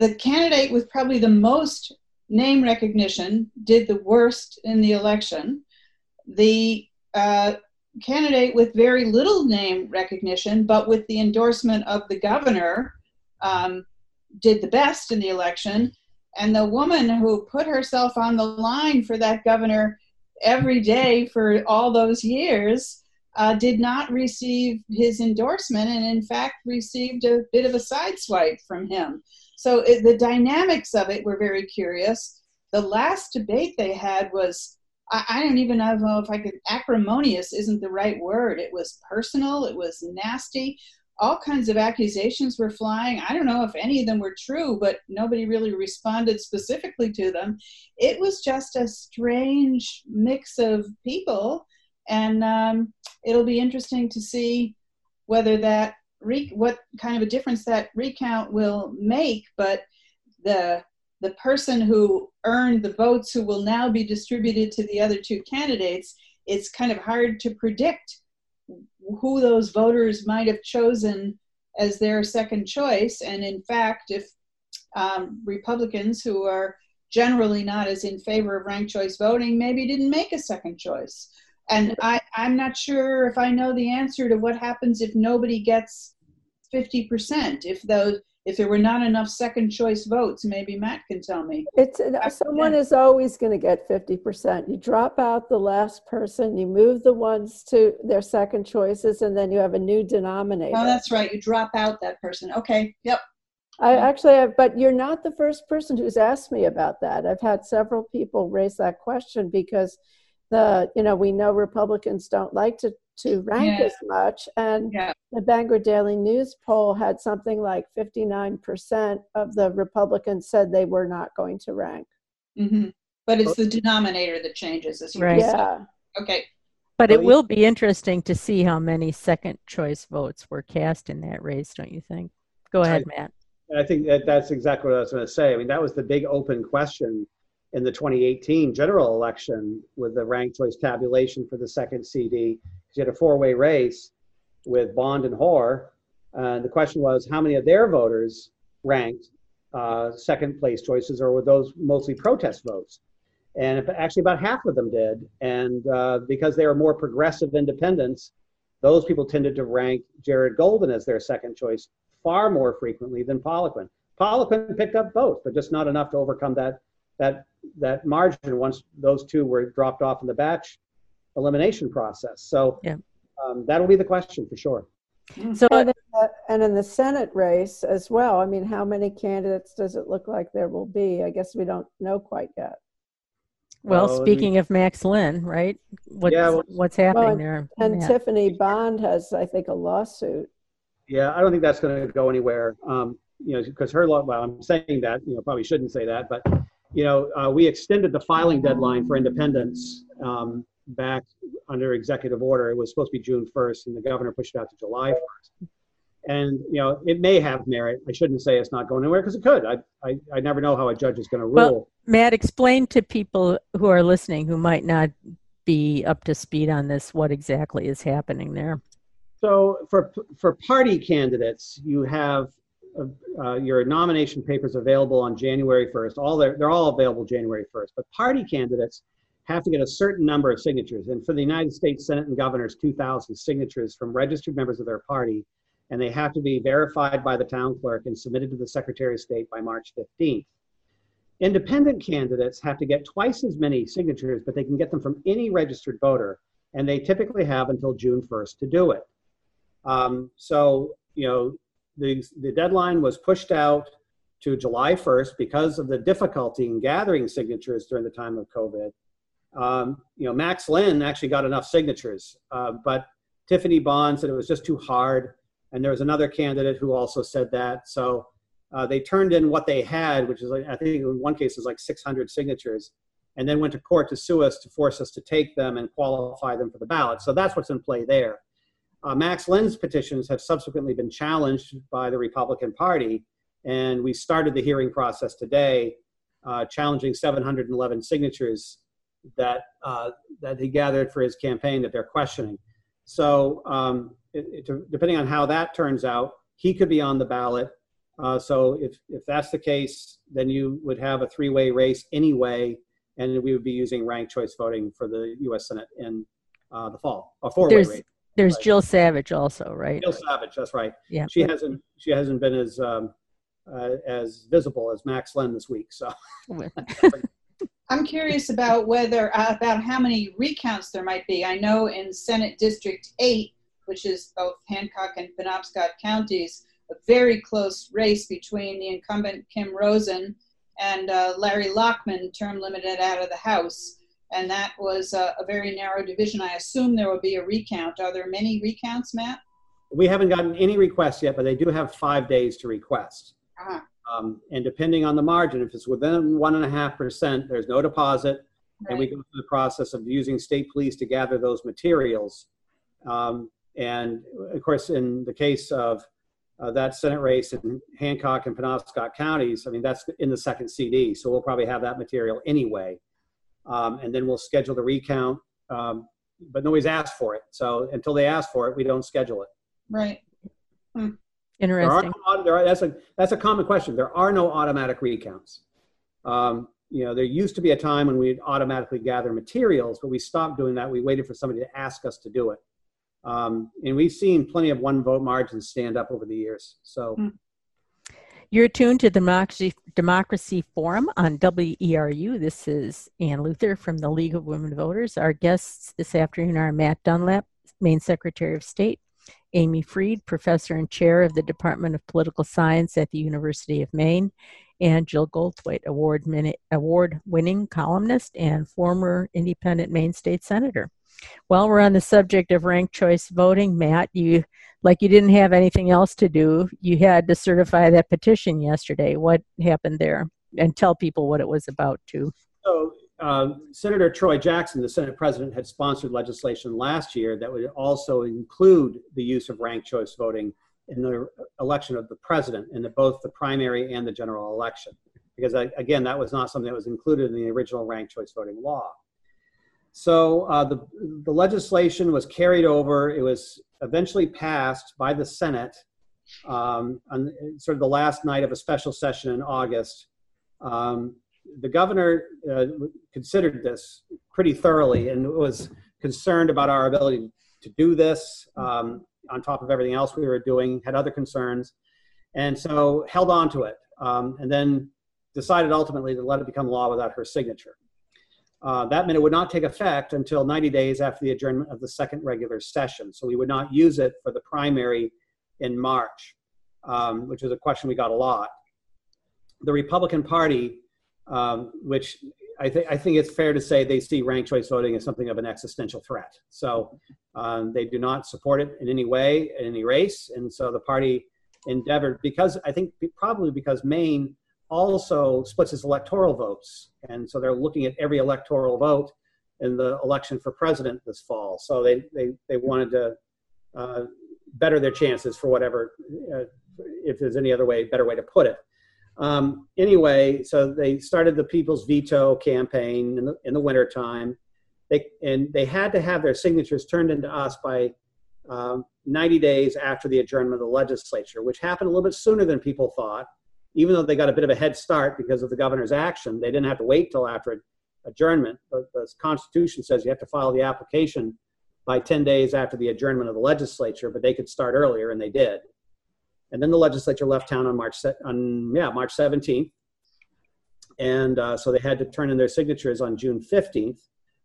the candidate with probably the most name recognition did the worst in the election. The uh, candidate with very little name recognition, but with the endorsement of the governor, um, did the best in the election. And the woman who put herself on the line for that governor every day for all those years uh, did not receive his endorsement and, in fact, received a bit of a sideswipe from him. So it, the dynamics of it were very curious. The last debate they had was I, I don't even know if I could, acrimonious isn't the right word. It was personal, it was nasty all kinds of accusations were flying. I don't know if any of them were true, but nobody really responded specifically to them. It was just a strange mix of people, and um, it'll be interesting to see whether that re- what kind of a difference that recount will make. But the the person who earned the votes, who will now be distributed to the other two candidates, it's kind of hard to predict who those voters might have chosen as their second choice. And in fact, if um, Republicans who are generally not as in favor of ranked choice voting maybe didn't make a second choice. And I, I'm not sure if I know the answer to what happens if nobody gets 50%. If those if there were not enough second choice votes, maybe Matt can tell me. It's uh, someone is always going to get 50%. You drop out the last person, you move the ones to their second choices, and then you have a new denominator. Oh, that's right. You drop out that person. Okay. Yep. I actually have, but you're not the first person who's asked me about that. I've had several people raise that question because the, you know, we know Republicans don't like to to rank yeah. as much. And yeah. the Bangor Daily News poll had something like 59% of the Republicans said they were not going to rank. Mm-hmm. But it's the denominator that changes, as you right. Yeah. Okay. But it will be interesting to see how many second choice votes were cast in that race, don't you think? Go ahead, I, Matt. I think that that's exactly what I was going to say. I mean, that was the big open question in the 2018 general election with the ranked choice tabulation for the second CD she had a four-way race with Bond and Hoar. And the question was, how many of their voters ranked uh, second place choices, or were those mostly protest votes? And actually, about half of them did. And uh, because they were more progressive independents, those people tended to rank Jared Golden as their second choice far more frequently than Poliquin. Poliquin picked up both, but just not enough to overcome that that that margin once those two were dropped off in the batch elimination process. So yeah. um, that'll be the question for sure. So and in, the, and in the Senate race as well, I mean, how many candidates does it look like there will be? I guess we don't know quite yet. Well, oh, speaking of Max Linn, right? What's, yeah, well, what's happening well, there? And yeah. Tiffany Bond has, I think, a lawsuit. Yeah, I don't think that's going to go anywhere. Um, you know, because her law. Well, I'm saying that. You know, probably shouldn't say that, but you know, uh, we extended the filing deadline for independents um, back under executive order. It was supposed to be June 1st, and the governor pushed it out to July 1st. And you know, it may have merit. I shouldn't say it's not going anywhere because it could. I, I I never know how a judge is going to rule. Well, Matt, explain to people who are listening who might not be up to speed on this what exactly is happening there. So for for party candidates, you have uh, uh your nomination papers available on January 1st. All they're, they're all available January 1st. But party candidates, have to get a certain number of signatures. And for the United States Senate and governors, 2,000 signatures from registered members of their party. And they have to be verified by the town clerk and submitted to the Secretary of State by March 15th. Independent candidates have to get twice as many signatures, but they can get them from any registered voter. And they typically have until June 1st to do it. Um, so, you know, the, the deadline was pushed out to July 1st because of the difficulty in gathering signatures during the time of COVID. Um, you know, Max Linn actually got enough signatures, uh, but Tiffany Bond said it was just too hard. And there was another candidate who also said that. So uh, they turned in what they had, which is like, I think in one case it was like 600 signatures, and then went to court to sue us to force us to take them and qualify them for the ballot. So that's what's in play there. Uh, Max Linn's petitions have subsequently been challenged by the Republican Party, and we started the hearing process today, uh, challenging 711 signatures that uh, that he gathered for his campaign that they're questioning. So um, it, it, depending on how that turns out, he could be on the ballot. Uh, so if if that's the case, then you would have a three-way race anyway, and we would be using ranked choice voting for the U.S. Senate in uh, the fall. A four-way there's, race. There's right. Jill Savage also, right? Jill Savage, that's right. Yeah. She hasn't she hasn't been as um, uh, as visible as Max Linn this week. So I'm curious about whether uh, about how many recounts there might be. I know in Senate District 8, which is both Hancock and Penobscot counties, a very close race between the incumbent Kim Rosen and uh, Larry Lockman, term limited out of the House. And that was a, a, very narrow division. I assume there will be a recount. Are there many recounts, Matt? We haven't gotten any requests yet, but they do have five days to request. Uh-huh. Um, and depending on the margin, if it's within one and a half percent, there's no deposit, right. and we go through the process of using state police to gather those materials. Um, and of course, in the case of uh, that Senate race in Hancock and Penobscot counties, I mean that's in the second CD, so we'll probably have that material anyway. Um, and then we'll schedule the recount, um, but nobody's asked for it. So until they ask for it, we don't schedule it. Right. Hmm Interesting. There are, there are, that's a that's a common question. There are no automatic recounts. Um, you know, there used to be a time when we'd automatically gather materials, but we stopped doing that. We waited for somebody to ask us to do it. Um, and we've seen plenty of one vote margins stand up over the years. So. Mm. You're tuned to the Democracy, Democracy Forum on WERU. This is Ann Luther from the League of Women Voters. Our guests this afternoon are Matt Dunlap, Maine Secretary of State, Amy Freed, Professor and Chair of the Department of Political Science at the University of Maine, and Jill Goldthwait, award, award winning columnist and former independent Maine State Senator. While we're on the subject of ranked choice voting, Matt, you like you didn't have anything else to do. You had to certify that petition yesterday. What happened there? And tell people what it was about too. So, uh, Senator Troy Jackson, the Senate president, had sponsored legislation last year that would also include the use of ranked choice voting in the election of the president in the, both the primary and the general election. Because again, that was not something that was included in the original ranked choice voting law. So uh, the, the legislation was carried over. It was eventually passed by the Senate um, on sort of the last night of a special session in August. Um, the governor uh, considered this pretty thoroughly and was concerned about our ability to do this um, on top of everything else we were doing, had other concerns, and so held on to it, um, and then decided ultimately to let it become law without her signature. Uh, that meant it would not take effect until 90 days after the adjournment of the second regular session. So we would not use it for the primary in March, um, which was a question we got a lot. The Republican Party, um, which I, th- I, think it's fair to say they see ranked choice voting as something of an existential threat. So um, they do not support it in any way, in any race. And so the party endeavored, because I think probably because Maine also splits its electoral votes. And so they're looking at every electoral vote in the election for president this fall. So they, they, they wanted to uh, better their chances for whatever, uh, if there's any other way, better way to put it. Um, anyway, so they started the People's Veto campaign in the, in the wintertime. They, and they had to have their signatures turned into us by um, 90 days after the adjournment of the legislature, which happened a little bit sooner than people thought even though they got a bit of a head start because of the governor's action, they didn't have to wait till after adjournment. The, the Constitution says you have to file the application by 10 days after the adjournment of the legislature, but they could start earlier, and they did. And then the legislature left town on March on yeah March 17th, and uh, so they had to turn in their signatures on June 15th,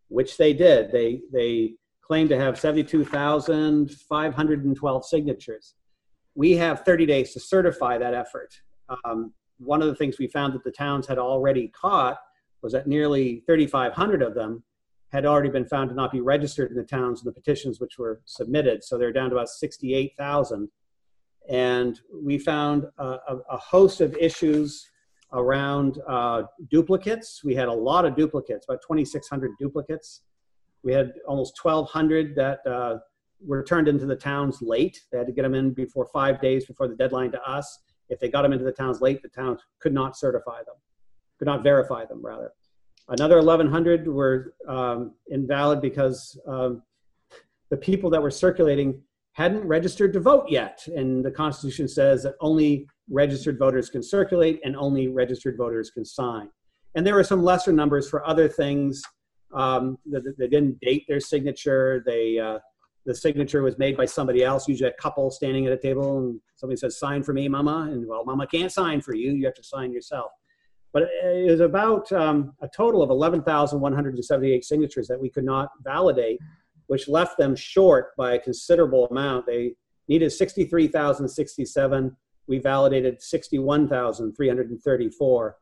which they did. They they claimed to have 72,512 signatures. We have 30 days to certify that effort um, one of the things we found that the towns had already caught was that nearly 3,500 of them had already been found to not be registered in the towns in the petitions which were submitted. So they're down to about 68,000. And we found a, a, host of issues around uh, duplicates. We had a lot of duplicates, about 2,600 duplicates. We had almost 1,200 that uh, were turned into the towns late. They had to get them in before five days before the deadline to us. If they got them into the towns late, the towns could not certify them, could not verify them, rather. Another 1,100 were um, invalid because um, the people that were circulating hadn't registered to vote yet. And the Constitution says that only registered voters can circulate and only registered voters can sign. And there were some lesser numbers for other things. Um, that they didn't date their signature. They uh, the signature was made by somebody else, usually a couple standing at a table, and somebody says, "Sign for me, Mama," and well, Mama can't sign for you; you have to sign yourself. But it was about um, a total of 11,178 signatures that we could not validate, which left them short by a considerable amount. They needed 63,067. We validated 61,334.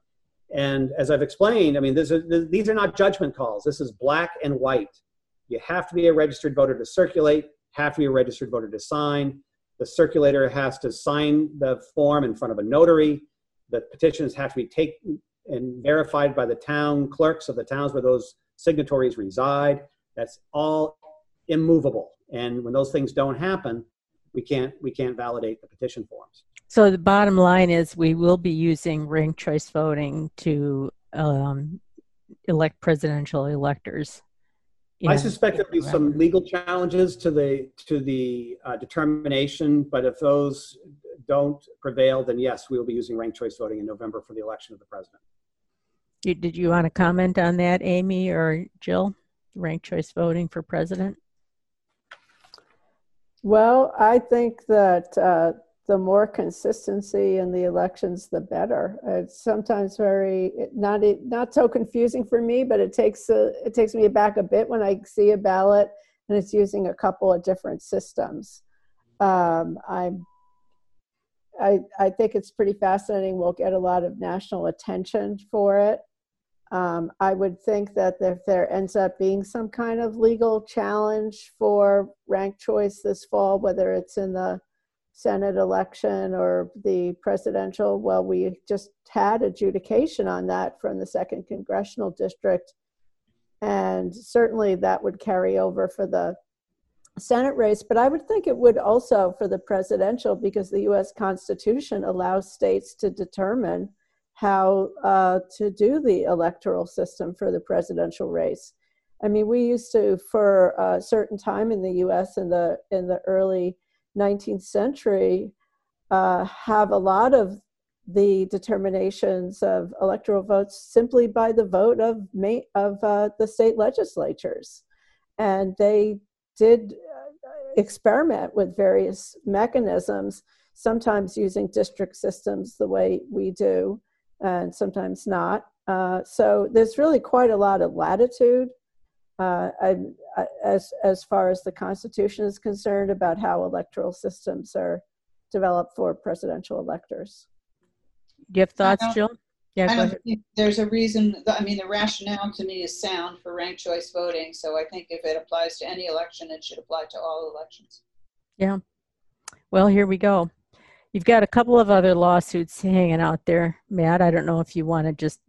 And as I've explained, I mean, is, these are not judgment calls. This is black and white. You have to be a registered voter to circulate, have to be a registered voter to sign. The circulator has to sign the form in front of a notary. The petitions have to be taken and verified by the town clerks of the towns where those signatories reside. That's all immovable. And when those things don't happen, we can't we can't validate the petition forms. So the bottom line is we will be using ranked choice voting to um, elect presidential electors. I suspect there'll be some legal challenges to the to the uh, determination, but if those don't prevail, then yes, we will be using ranked choice voting in November for the election of the president. Did, did you want to comment on that, Amy or Jill? Ranked choice voting for president? Well, I think that uh, the more consistency in the elections, the better. It's sometimes very not not so confusing for me, but it takes a, it takes me back a bit when I see a ballot and it's using a couple of different systems. Um, I'm I, I think it's pretty fascinating. We'll get a lot of national attention for it. Um, I would think that if there ends up being some kind of legal challenge for ranked choice this fall, whether it's in the Senate election or the presidential, well, we just had adjudication on that from the second congressional district. And certainly that would carry over for the Senate race, but I would think it would also for the presidential because the US Constitution allows states to determine how uh, to do the electoral system for the presidential race. I mean, we used to, for a certain time in the US in the, in the early 19th century, uh, have a lot of the determinations of electoral votes simply by the vote of, of uh, the state legislatures. And they did uh, experiment with various mechanisms, sometimes using district systems the way we do, and sometimes not. Uh, so there's really quite a lot of latitude uh, I, I, as as far as the Constitution is concerned about how electoral systems are developed for presidential electors. Do you have thoughts, Jill? Yeah, I don't think there's a reason. I mean, the rationale to me is sound for ranked choice voting. So I think if it applies to any election, it should apply to all elections. Yeah. Well, here we go. You've got a couple of other lawsuits hanging out there, Matt. I don't know if you want to just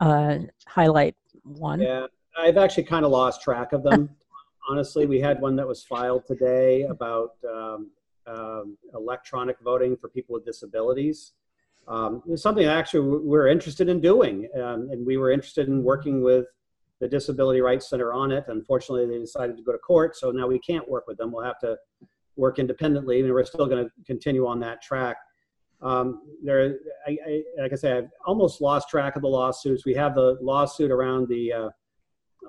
uh, highlight one. Yeah, I've actually kind of lost track of them. Honestly, we had one that was filed today about um, um, electronic voting for people with disabilities um, it's something actually we're interested in doing, um, and we were interested in working with the Disability Rights Center on it. Unfortunately, they decided to go to court, so now we can't work with them. We'll have to work independently, and we're still going to continue on that track. Um, there, I, I, like I said, I've almost lost track of the lawsuits. We have the lawsuit around the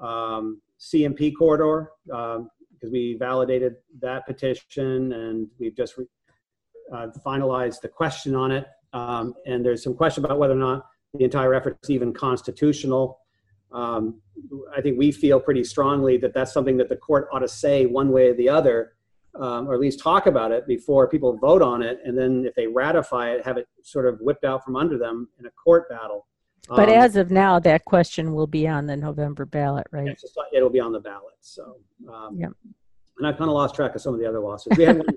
uh, um, CMP corridor because um, we validated that petition, and we've just re- uh, finalized the question on it. Um, and there's some question about whether or not the entire effort is even constitutional. Um, I think we feel pretty strongly that that's something that the court ought to say one way or the other, um, or at least talk about it before people vote on it. And then if they ratify it, have it sort of whipped out from under them in a court battle. But um, as of now, that question will be on the November ballot, right? Just, it'll be on the ballot. So, um, yeah. And I've kind of lost track of some of the other lawsuits. We had one,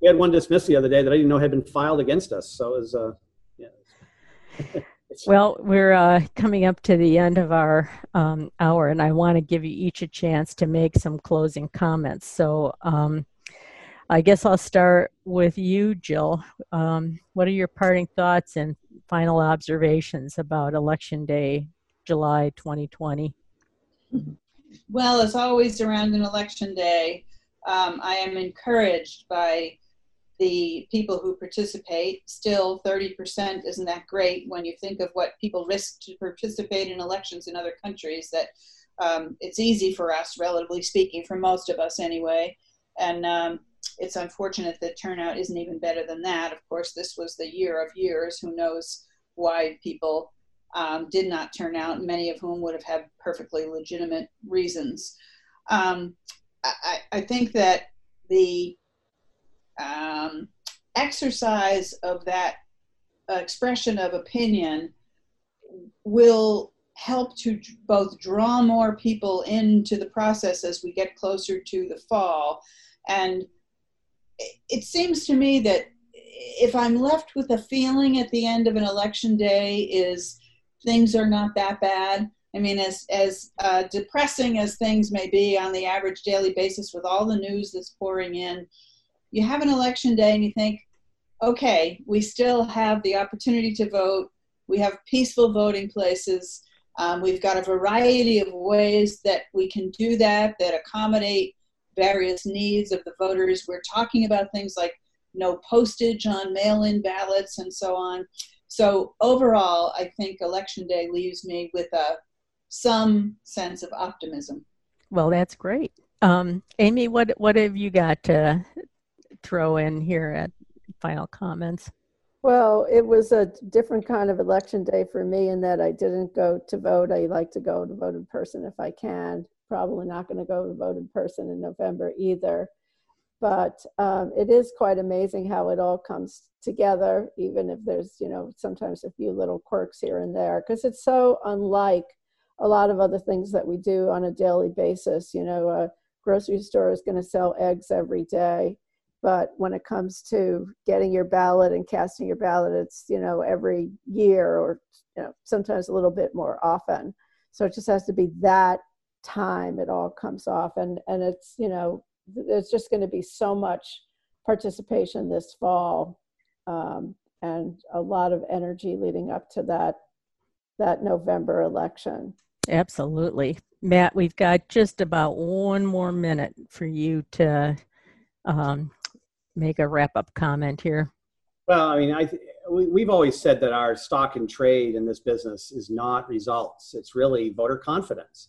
we had one dismissed the other day that I didn't know had been filed against us. So it was, uh, yeah. well, we're uh, coming up to the end of our um, hour, and I want to give you each a chance to make some closing comments. So um, I guess I'll start with you, Jill. Um, what are your parting thoughts and final observations about Election Day, July 2020? Well, as always around an election day, um, I am encouraged by the people who participate. Still, 30% isn't that great when you think of what people risk to participate in elections in other countries. That um, it's easy for us, relatively speaking, for most of us anyway. And um, it's unfortunate that turnout isn't even better than that. Of course, this was the year of years. Who knows why people um, did not turn out, many of whom would have had perfectly legitimate reasons. Um, I, I, think that the um, exercise of that expression of opinion will help to both draw more people into the process as we get closer to the fall. And it seems to me that if I'm left with a feeling at the end of an election day is things are not that bad. I mean, as as uh, depressing as things may be on the average daily basis with all the news that's pouring in, you have an election day and you think, okay, we still have the opportunity to vote. We have peaceful voting places. Um, we've got a variety of ways that we can do that that accommodate various needs of the voters. We're talking about things like no postage on mail in ballots, and so on. So, overall, I think Election Day leaves me with a, some sense of optimism. Well, that's great. Um, Amy, what, what have you got to throw in here at final comments? Well, it was a different kind of election day for me in that I didn't go to vote. I like to go to vote in person if I can. Probably not going to go to vote in person in November either. But um, it is quite amazing how it all comes together, even if there's, you know, sometimes a few little quirks here and there, because it's so unlike a lot of other things that we do on a daily basis. You know, a grocery store is going to sell eggs every day but when it comes to getting your ballot and casting your ballot it's you know every year or you know sometimes a little bit more often so it just has to be that time it all comes off and and it's you know there's just going to be so much participation this fall um, and a lot of energy leading up to that that november election absolutely matt we've got just about one more minute for you to um, make a wrap up comment here? Well, I mean, I th- we, have always said that our stock and trade in this business is not results, it's really voter confidence.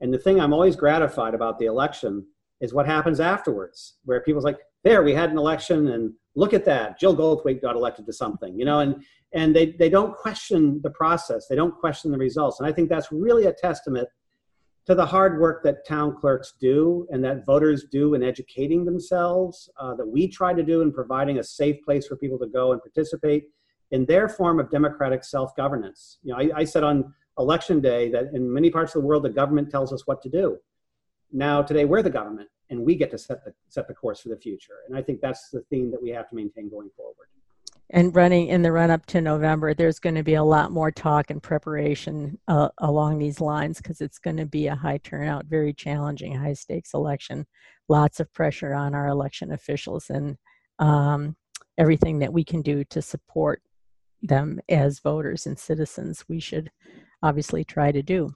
And the thing I'm always gratified about the election is what happens afterwards, where people's like, there, we had an election and look at that. Jill Goldthwait got elected to something, you know, and, and they, they don't question the process. They don't question the results. And I think that's really a testament to the hard work that town clerks do and that voters do in educating themselves, uh, that we try to do in providing a safe place for people to go and participate in their form of democratic self-governance. You know, I, I said on election day that in many parts of the world, the government tells us what to do. Now, today, we're the government, and we get to set the set the course for the future. And I think that's the theme that we have to maintain going forward and running in the run up to November, there's going to be a lot more talk and preparation uh, along these lines because it's going to be a high turnout, very challenging, high stakes election. Lots of pressure on our election officials and um, everything that we can do to support them as voters and citizens, we should obviously try to do.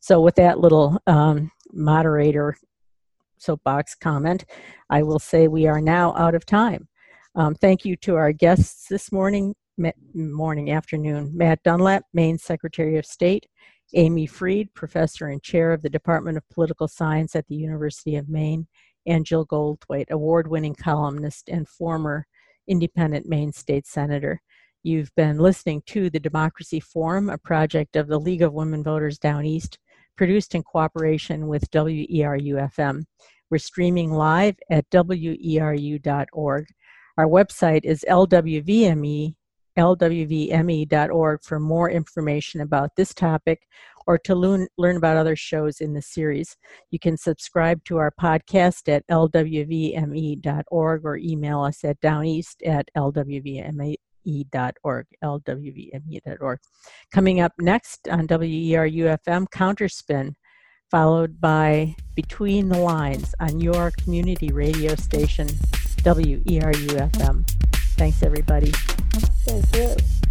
So, with that little um, moderator soapbox comment, I will say we are now out of time. Um, thank you to our guests this morning, morning, afternoon. Matt Dunlap, Maine Secretary of State, Amy Freed, Professor and Chair of the Department of Political Science at the University of Maine, and Jill Goldthwait, award winning columnist and former independent Maine State Senator. You've been listening to the Democracy Forum, a project of the League of Women Voters Down East, produced in cooperation with WERU FM. We're streaming live at weru.org. Our website is lwvme, lwvme.org for more information about this topic or to learn, learn about other shows in the series. You can subscribe to our podcast at lwvme.org or email us at downeast at lwvme.org, lwvme.org. Coming up next on WERU-FM, Counterspin, followed by Between the Lines on your community radio station WERUFM. Thanks, everybody. Thank you.